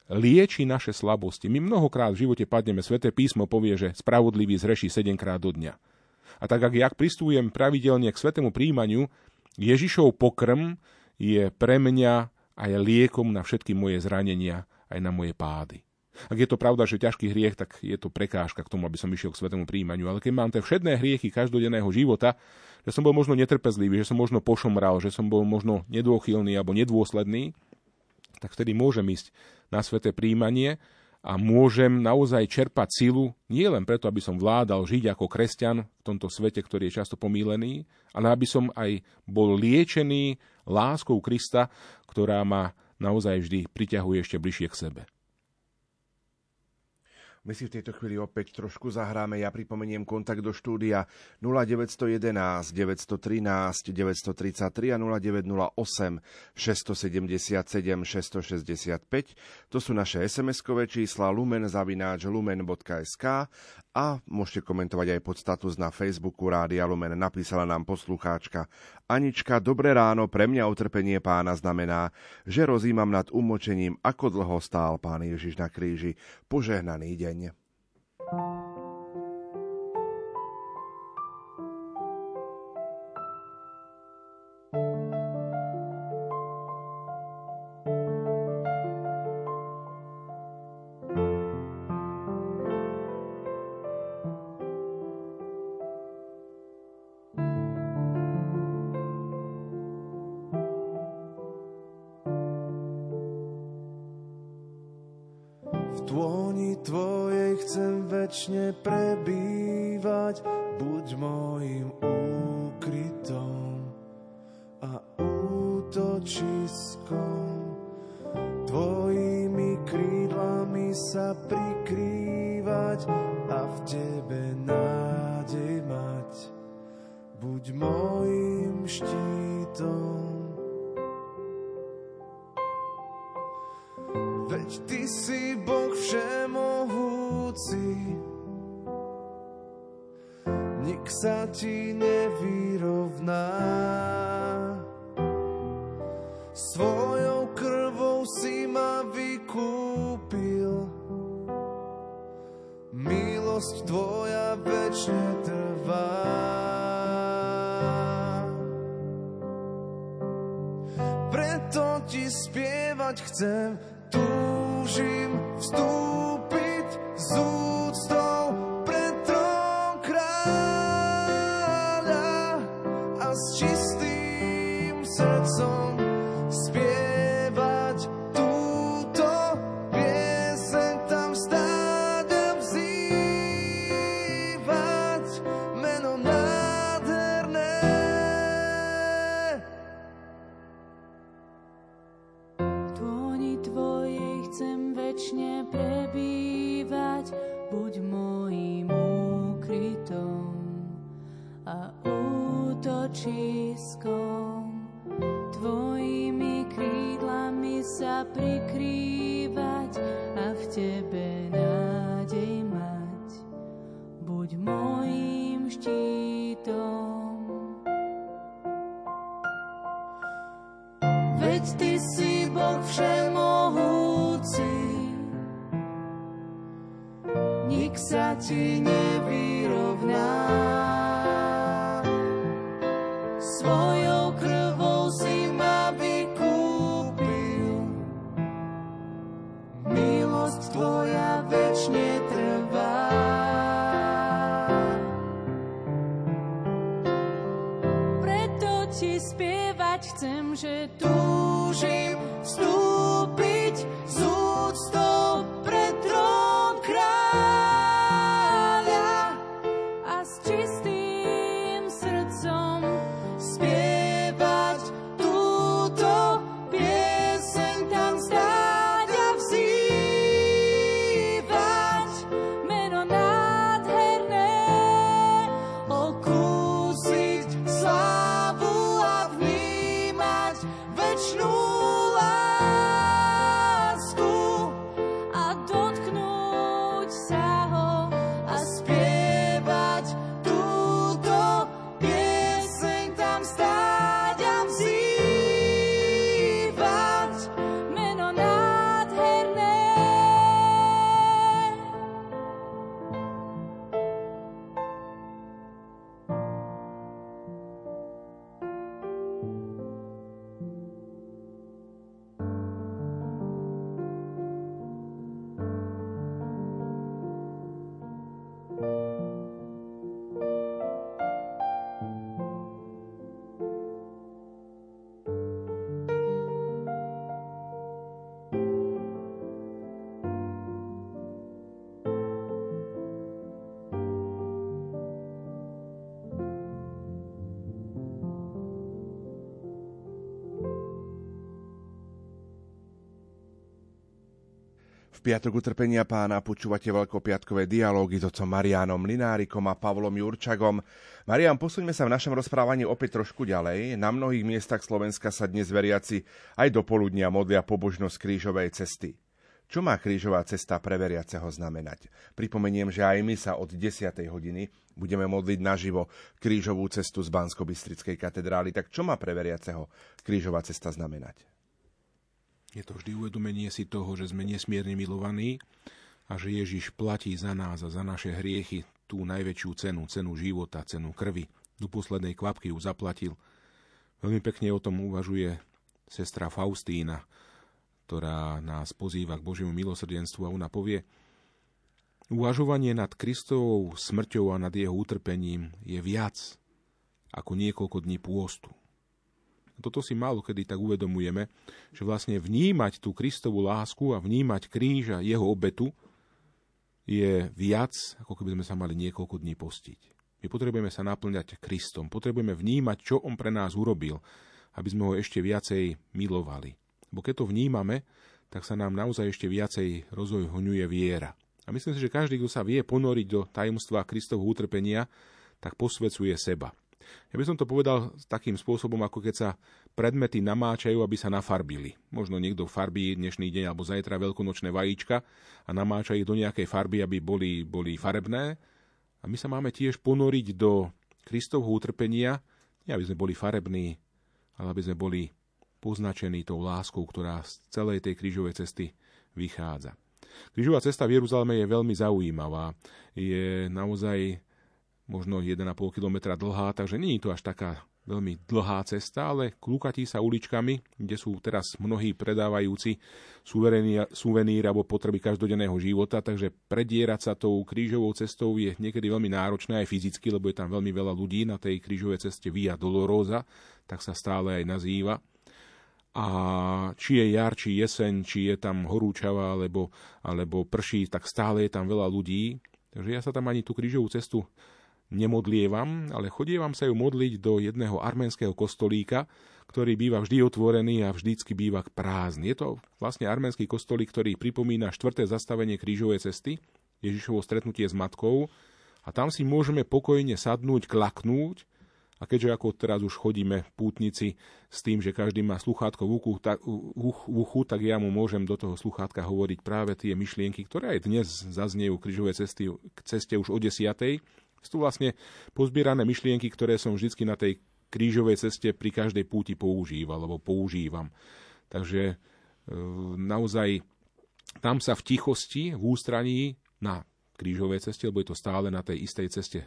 lieči naše slabosti. My mnohokrát v živote padneme, sveté písmo povie, že spravodlivý zreší sedemkrát do dňa. A tak, ak ja pristupujem pravidelne k svetému príjmaniu, Ježišov pokrm je pre mňa aj liekom na všetky moje zranenia, aj na moje pády. Ak je to pravda, že ťažký hriech, tak je to prekážka k tomu, aby som išiel k svetému príjmaniu. Ale keď mám tie všedné hriechy každodenného života, že som bol možno netrpezlivý, že som možno pošomral, že som bol možno nedôchylný alebo nedôsledný, tak vtedy môžem ísť na sveté príjmanie a môžem naozaj čerpať silu nie len preto, aby som vládal žiť ako kresťan v tomto svete, ktorý je často pomílený, ale aby som aj bol liečený láskou Krista, ktorá ma naozaj vždy priťahuje ešte bližšie k sebe. My si v tejto chvíli opäť trošku zahráme. Ja pripomeniem kontakt do štúdia 0911 913 933 a 0908 677 665. To sú naše SMS-kové čísla lumen.lumen.sk a môžete komentovať aj pod status na Facebooku Rádia Lumen. Napísala nám poslucháčka Anička, dobré ráno, pre mňa utrpenie pána znamená, že rozímam nad umočením, ako dlho stál pán Ježiš na kríži. Požehnaný deň. V preto ti spievať chcem, túžim vstúpiť z piatok utrpenia pána počúvate veľkopiatkové dialógy s otcom Marianom Linárikom a Pavlom Jurčagom. Marian, posuňme sa v našom rozprávaní opäť trošku ďalej. Na mnohých miestach Slovenska sa dnes veriaci aj do poludnia modlia pobožnosť krížovej cesty. Čo má krížová cesta pre veriaceho znamenať? Pripomeniem, že aj my sa od 10. hodiny budeme modliť naživo krížovú cestu z bansko katedrály. Tak čo má pre veriaceho krížová cesta znamenať? Je to vždy uvedomenie si toho, že sme nesmierne milovaní a že Ježiš platí za nás a za naše hriechy tú najväčšiu cenu, cenu života, cenu krvi. Do poslednej kvapky ju zaplatil. Veľmi pekne o tom uvažuje sestra Faustína, ktorá nás pozýva k Božiemu milosrdenstvu a ona povie, Uvažovanie nad Kristovou smrťou a nad jeho utrpením je viac ako niekoľko dní pôstu. Toto si málo kedy tak uvedomujeme, že vlastne vnímať tú Kristovú lásku a vnímať kríža, jeho obetu, je viac, ako keby sme sa mali niekoľko dní postiť. My potrebujeme sa naplňať Kristom, potrebujeme vnímať, čo On pre nás urobil, aby sme ho ešte viacej milovali. Bo keď to vnímame, tak sa nám naozaj ešte viacej rozojhoňuje viera. A myslím si, že každý, kto sa vie ponoriť do tajomstva Kristovho utrpenia, tak posvecuje seba. Ja by som to povedal takým spôsobom, ako keď sa predmety namáčajú, aby sa nafarbili. Možno niekto farbí dnešný deň alebo zajtra veľkonočné vajíčka a namáča ich do nejakej farby, aby boli, boli farebné. A my sa máme tiež ponoriť do Kristovho utrpenia, nie aby sme boli farební, ale aby sme boli poznačení tou láskou, ktorá z celej tej krížovej cesty vychádza. Krížová cesta v Jeruzaleme je veľmi zaujímavá. Je naozaj možno 1,5 km dlhá, takže nie je to až taká veľmi dlhá cesta, ale klúkatí sa uličkami, kde sú teraz mnohí predávajúci suvenír alebo potreby každodenného života, takže predierať sa tou krížovou cestou je niekedy veľmi náročné aj fyzicky, lebo je tam veľmi veľa ľudí na tej krížovej ceste Via Dolorosa, tak sa stále aj nazýva. A či je jar, či jeseň, či je tam horúčava alebo, alebo prší, tak stále je tam veľa ľudí. Takže ja sa tam ani tú krížovú cestu nemodlievam, ale chodievam sa ju modliť do jedného arménskeho kostolíka, ktorý býva vždy otvorený a vždycky býva prázdny. Je to vlastne arménsky kostolík, ktorý pripomína štvrté zastavenie krížovej cesty, Ježišovo stretnutie s matkou. A tam si môžeme pokojne sadnúť, klaknúť. A keďže ako teraz už chodíme pútnici s tým, že každý má sluchátko v uchu, tak, v uchu, tak ja mu môžem do toho sluchátka hovoriť práve tie myšlienky, ktoré aj dnes zaznejú krížové cesty, k ceste už o desiatej, sú vlastne pozbierané myšlienky, ktoré som vždy na tej krížovej ceste pri každej púti používal, alebo používam. Takže e, naozaj tam sa v tichosti, v ústraní na krížovej ceste, lebo je to stále na tej istej ceste,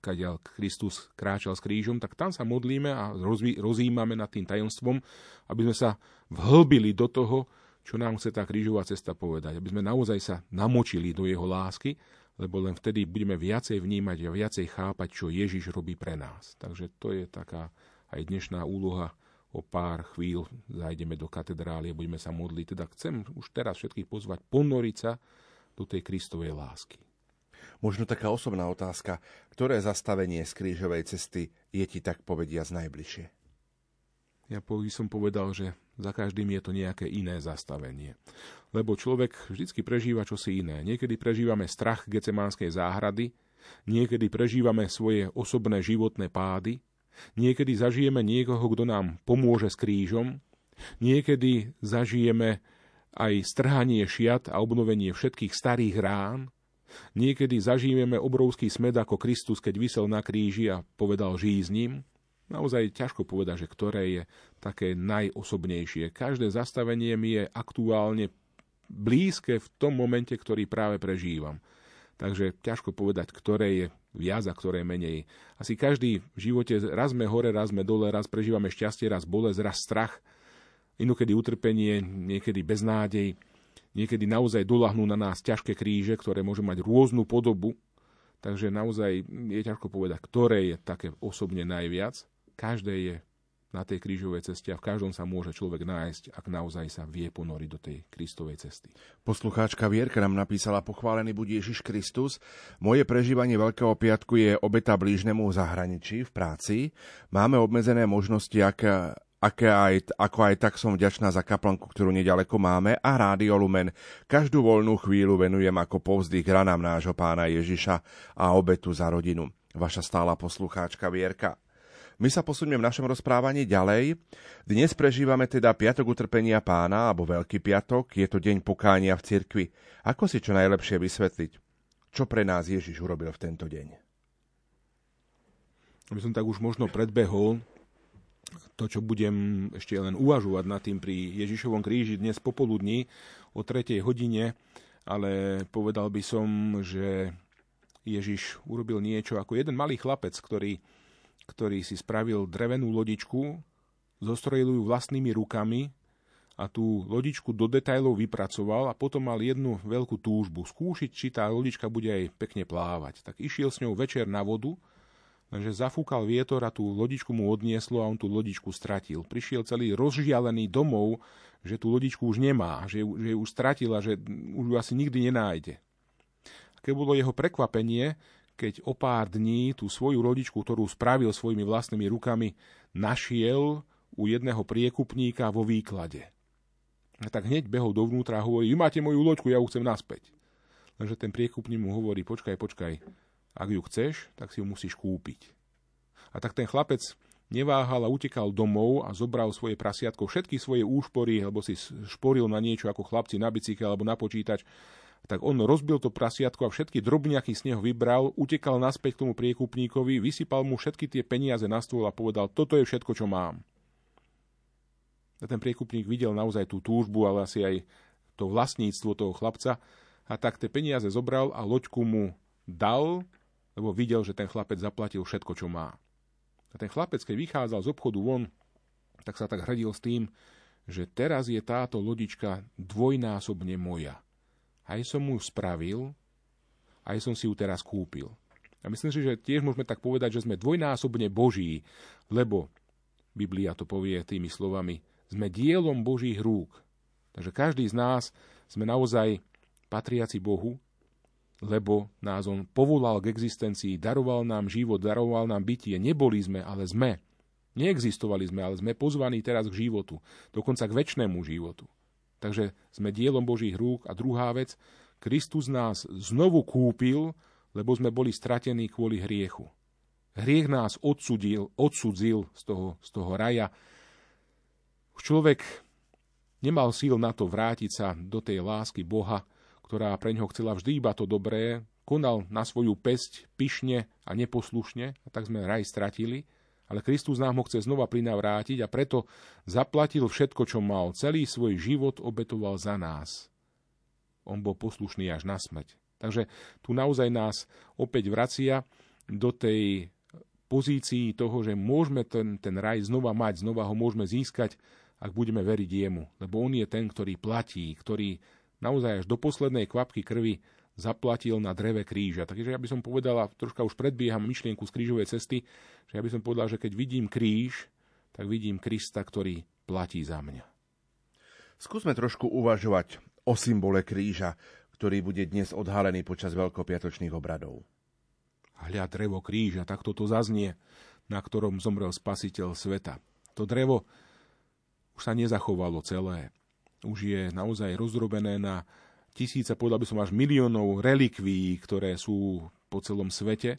kadiaľ Kristus kráčal s krížom, tak tam sa modlíme a rozímame nad tým tajomstvom, aby sme sa vhlbili do toho, čo nám chce tá krížová cesta povedať. Aby sme naozaj sa namočili do jeho lásky lebo len vtedy budeme viacej vnímať a viacej chápať, čo Ježiš robí pre nás. Takže to je taká aj dnešná úloha. O pár chvíľ zajdeme do katedrály a budeme sa modliť. Teda chcem už teraz všetkých pozvať ponoriť sa do tej Kristovej lásky. Možno taká osobná otázka. Ktoré zastavenie z krížovej cesty je ti tak povedia z najbližšie? Ja by som povedal, že za každým je to nejaké iné zastavenie. Lebo človek vždy prežíva čosi iné. Niekedy prežívame strach gecemánskej záhrady, niekedy prežívame svoje osobné životné pády, niekedy zažijeme niekoho, kto nám pomôže s krížom, niekedy zažijeme aj strhanie šiat a obnovenie všetkých starých rán, niekedy zažijeme obrovský smed ako Kristus, keď vysel na kríži a povedal žij s ním, Naozaj ťažko povedať, že ktoré je také najosobnejšie. Každé zastavenie mi je aktuálne blízke v tom momente, ktorý práve prežívam. Takže ťažko povedať, ktoré je viac a ktoré menej. Asi každý v živote raz sme hore, raz sme dole, raz prežívame šťastie, raz bolesť, raz strach, inokedy utrpenie, niekedy beznádej, niekedy naozaj dolahnú na nás ťažké kríže, ktoré môžu mať rôznu podobu. Takže naozaj je ťažko povedať, ktoré je také osobne najviac každé je na tej krížovej ceste a v každom sa môže človek nájsť, ak naozaj sa vie ponoriť do tej Kristovej cesty. Poslucháčka Vierka nám napísala pochválený bude Ježiš Kristus. Moje prežívanie Veľkého piatku je obeta blížnemu v zahraničí, v práci. Máme obmedzené možnosti, ak, Aké aj, ako aj tak som vďačná za kaplnku, ktorú nedaleko máme a Rádio Lumen. Každú voľnú chvíľu venujem ako povzdych ranám nášho pána Ježiša a obetu za rodinu. Vaša stála poslucháčka Vierka. My sa posunieme v našom rozprávaní ďalej. Dnes prežívame teda Piatok utrpenia pána, alebo Veľký piatok. Je to deň pokánia v cirkvi. Ako si čo najlepšie vysvetliť? Čo pre nás Ježiš urobil v tento deň? Aby som tak už možno predbehol, to, čo budem ešte len uvažovať nad tým pri Ježišovom kríži dnes popoludní o 3. hodine, ale povedal by som, že Ježiš urobil niečo ako jeden malý chlapec, ktorý, ktorý si spravil drevenú lodičku, zostrojil ju vlastnými rukami a tú lodičku do detajlov vypracoval a potom mal jednu veľkú túžbu skúšiť, či tá lodička bude aj pekne plávať. Tak išiel s ňou večer na vodu Lenže zafúkal vietor a tú lodičku mu odnieslo a on tú lodičku stratil. Prišiel celý rozžialený domov, že tú lodičku už nemá, že, že ju už stratil a že už ju asi nikdy nenájde. Aké bolo jeho prekvapenie, keď o pár dní tú svoju lodičku, ktorú spravil svojimi vlastnými rukami, našiel u jedného priekupníka vo výklade. A tak hneď behol dovnútra a hovorí, vy máte moju loďku, ja ju chcem naspäť. Lenže ten priekupník mu hovorí, počkaj, počkaj, ak ju chceš, tak si ju musíš kúpiť. A tak ten chlapec neváhal a utekal domov a zobral svoje prasiatko, všetky svoje úšpory, alebo si šporil na niečo ako chlapci na bicykel alebo na počítač, tak on rozbil to prasiatko a všetky drobňaky z neho vybral, utekal naspäť k tomu priekupníkovi, vysypal mu všetky tie peniaze na stôl a povedal, toto je všetko, čo mám. A ten priekupník videl naozaj tú túžbu, ale asi aj to vlastníctvo toho chlapca a tak tie peniaze zobral a loďku mu dal lebo videl, že ten chlapec zaplatil všetko, čo má. A ten chlapec, keď vychádzal z obchodu von, tak sa tak hradil s tým, že teraz je táto lodička dvojnásobne moja. Aj som mu spravil, aj som si ju teraz kúpil. A myslím si, že tiež môžeme tak povedať, že sme dvojnásobne Boží, lebo Biblia to povie tými slovami, sme dielom Božích rúk. Takže každý z nás sme naozaj patriaci Bohu lebo nás on povolal k existencii, daroval nám život, daroval nám bytie. Neboli sme, ale sme. Neexistovali sme, ale sme pozvaní teraz k životu, dokonca k väčšnému životu. Takže sme dielom Božích rúk. A druhá vec, Kristus nás znovu kúpil, lebo sme boli stratení kvôli hriechu. Hriech nás odsudil, odsudzil z toho, z toho raja. Človek nemal síl na to vrátiť sa do tej lásky Boha, ktorá pre ňoho chcela vždy iba to dobré, konal na svoju pesť pyšne a neposlušne, a tak sme raj stratili, ale Kristus nám ho chce znova prinavrátiť a preto zaplatil všetko, čo mal. Celý svoj život obetoval za nás. On bol poslušný až na smrť. Takže tu naozaj nás opäť vracia do tej pozícii toho, že môžeme ten, ten raj znova mať, znova ho môžeme získať, ak budeme veriť jemu. Lebo on je ten, ktorý platí, ktorý naozaj až do poslednej kvapky krvi zaplatil na dreve kríža. Takže ja by som povedala, troška už predbieham myšlienku z krížovej cesty, že ja by som povedal, že keď vidím kríž, tak vidím Krista, ktorý platí za mňa. Skúsme trošku uvažovať o symbole kríža, ktorý bude dnes odhalený počas veľkopiatočných obradov. Hľa drevo kríža, tak toto zaznie, na ktorom zomrel spasiteľ sveta. To drevo už sa nezachovalo celé už je naozaj rozdrobené na tisíce, povedal by som až miliónov relikví, ktoré sú po celom svete.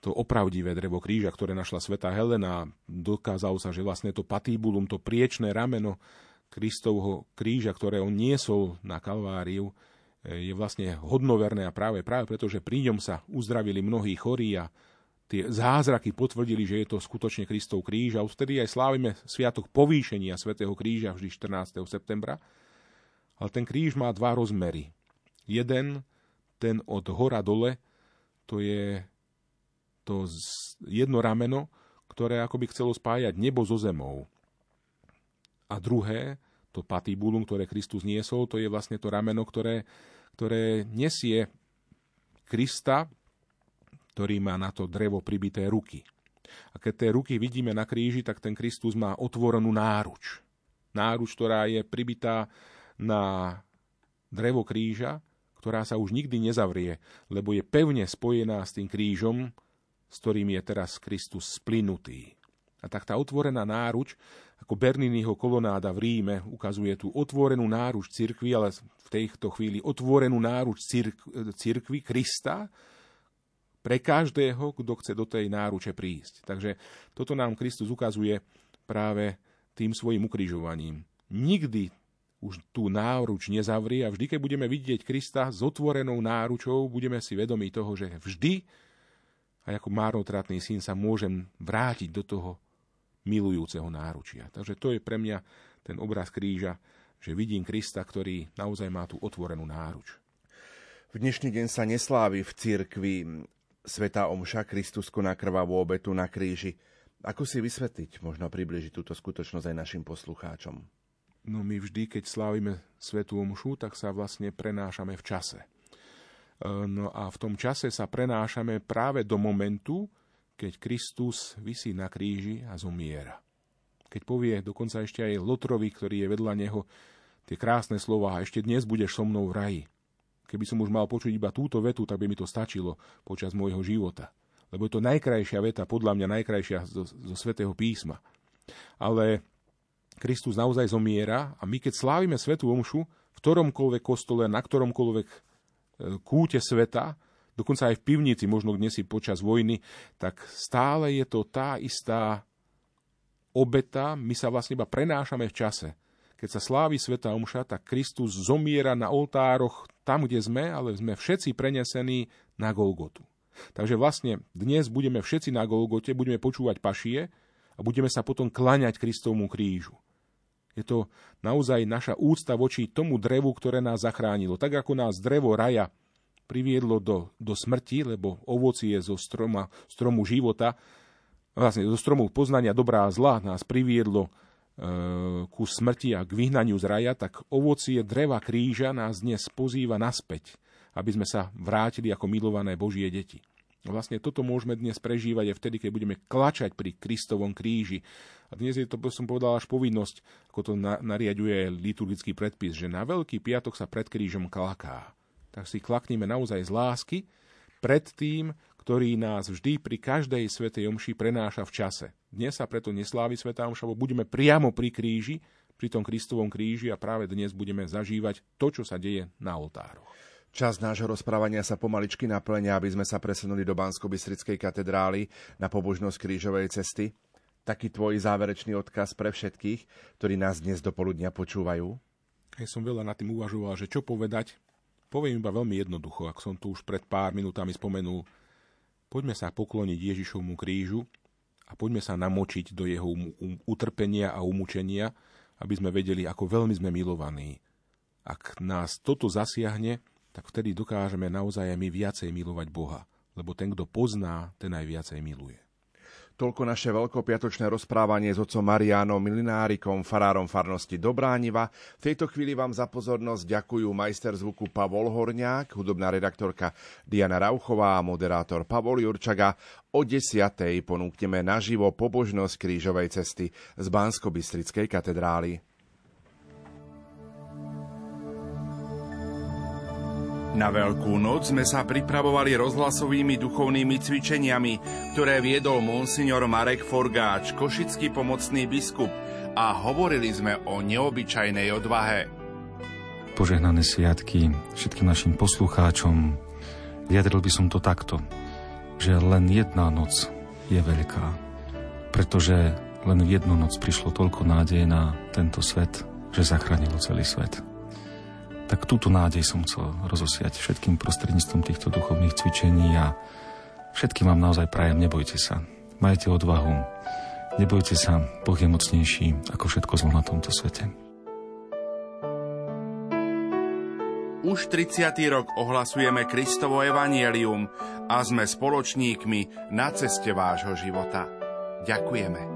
To opravdivé drevo kríža, ktoré našla sveta Helena, dokázalo sa, že vlastne to patibulum, to priečné rameno Kristovho kríža, ktoré on niesol na Kalváriu, je vlastne hodnoverné a práve práve preto, že pri ňom sa uzdravili mnohí chorí a tie zázraky potvrdili, že je to skutočne Kristov kríž a vtedy aj slávime sviatok povýšenia svätého kríža vždy 14. septembra. Ale ten kríž má dva rozmery. Jeden, ten od hora dole, to je to jedno rameno, ktoré akoby chcelo spájať nebo so zemou. A druhé, to patibulum, ktoré Kristus niesol, to je vlastne to rameno, ktoré, ktoré nesie Krista ktorý má na to drevo pribité ruky. A keď tie ruky vidíme na kríži, tak ten Kristus má otvorenú náruč. Náruč, ktorá je pribitá na drevo kríža, ktorá sa už nikdy nezavrie, lebo je pevne spojená s tým krížom, s ktorým je teraz Kristus splynutý. A tak tá otvorená náruč, ako Berniniho kolonáda v Ríme, ukazuje tú otvorenú náruč cirkvi, ale v tejto chvíli otvorenú náruč cirkvi Krista, pre každého, kto chce do tej náruče prísť. Takže toto nám Kristus ukazuje práve tým svojim ukrižovaním. Nikdy už tú náruč nezavrie a vždy, keď budeme vidieť Krista s otvorenou náručou, budeme si vedomi toho, že vždy, aj ako márnotratný syn, sa môžem vrátiť do toho milujúceho náručia. Takže to je pre mňa ten obraz kríža, že vidím Krista, ktorý naozaj má tú otvorenú náruč. V dnešný deň sa neslávi v cirkvi Sveta Omša Kristusku na krvavú obetu na kríži. Ako si vysvetliť, možno približiť túto skutočnosť aj našim poslucháčom? No my vždy, keď slávime Svetú Omšu, tak sa vlastne prenášame v čase. E, no a v tom čase sa prenášame práve do momentu, keď Kristus vysí na kríži a zomiera. Keď povie dokonca ešte aj Lotrovi, ktorý je vedľa neho, tie krásne slova, ešte dnes budeš so mnou v raji. Keby som už mal počuť iba túto vetu, tak by mi to stačilo počas môjho života. Lebo je to najkrajšia veta, podľa mňa najkrajšia zo, zo svätého písma. Ale Kristus naozaj zomiera a my keď slávime svetú omšu v ktoromkoľvek kostole, na ktoromkoľvek e, kúte sveta, dokonca aj v pivnici, možno dnes si počas vojny, tak stále je to tá istá obeta, my sa vlastne iba prenášame v čase. Keď sa slávi Sveta Omša, tak Kristus zomiera na oltároch tam, kde sme, ale sme všetci prenesení na Golgotu. Takže vlastne dnes budeme všetci na Golgote, budeme počúvať pašie a budeme sa potom klaňať Kristovmu krížu. Je to naozaj naša úcta voči tomu drevu, ktoré nás zachránilo. Tak ako nás drevo raja priviedlo do, do smrti, lebo ovocie zo stroma, stromu života, vlastne zo stromu poznania dobrá a zla nás priviedlo e, ku smrti a k vyhnaniu z raja, tak ovocie dreva kríža nás dnes pozýva naspäť, aby sme sa vrátili ako milované Božie deti. Vlastne toto môžeme dnes prežívať aj vtedy, keď budeme klačať pri Kristovom kríži. A dnes je to, som povedal, až povinnosť, ako to nariaduje liturgický predpis, že na Veľký piatok sa pred krížom klaká tak si klakneme naozaj z lásky pred tým, ktorý nás vždy pri každej svetej omši prenáša v čase. Dnes sa preto neslávi svetá omša, bo budeme priamo pri kríži, pri tom Kristovom kríži a práve dnes budeme zažívať to, čo sa deje na oltároch. Čas nášho rozprávania sa pomaličky naplňa, aby sme sa presunuli do bansko katedrály na pobožnosť krížovej cesty. Taký tvoj záverečný odkaz pre všetkých, ktorí nás dnes do poludnia počúvajú? Ja som veľa nad tým uvažoval, že čo povedať, Poviem iba veľmi jednoducho, ak som tu už pred pár minútami spomenul, poďme sa pokloniť Ježišovmu krížu a poďme sa namočiť do jeho um, utrpenia a umúčenia, aby sme vedeli, ako veľmi sme milovaní. Ak nás toto zasiahne, tak vtedy dokážeme naozaj aj my viacej milovať Boha, lebo ten, kto pozná, ten aj viacej miluje. Toľko naše veľkopiatočné rozprávanie s otcom Marianom Milinárikom, farárom farnosti Dobrániva. V tejto chvíli vám za pozornosť ďakujú majster zvuku Pavol Horňák, hudobná redaktorka Diana Rauchová a moderátor Pavol Jurčaga. O desiatej ponúkneme naživo pobožnosť krížovej cesty z bansko katedrály. Na Veľkú noc sme sa pripravovali rozhlasovými duchovnými cvičeniami, ktoré viedol monsignor Marek Forgáč, košický pomocný biskup a hovorili sme o neobyčajnej odvahe. Požehnané sviatky všetkým našim poslucháčom. Vyjadril by som to takto, že len jedna noc je veľká, pretože len v jednu noc prišlo toľko nádej na tento svet, že zachránilo celý svet tak túto nádej som chcel rozosiať všetkým prostredníctvom týchto duchovných cvičení a všetkým vám naozaj prajem, nebojte sa. Majte odvahu, nebojte sa, Boh je mocnejší ako všetko zlo na tomto svete. Už 30. rok ohlasujeme Kristovo evanielium a sme spoločníkmi na ceste vášho života. Ďakujeme.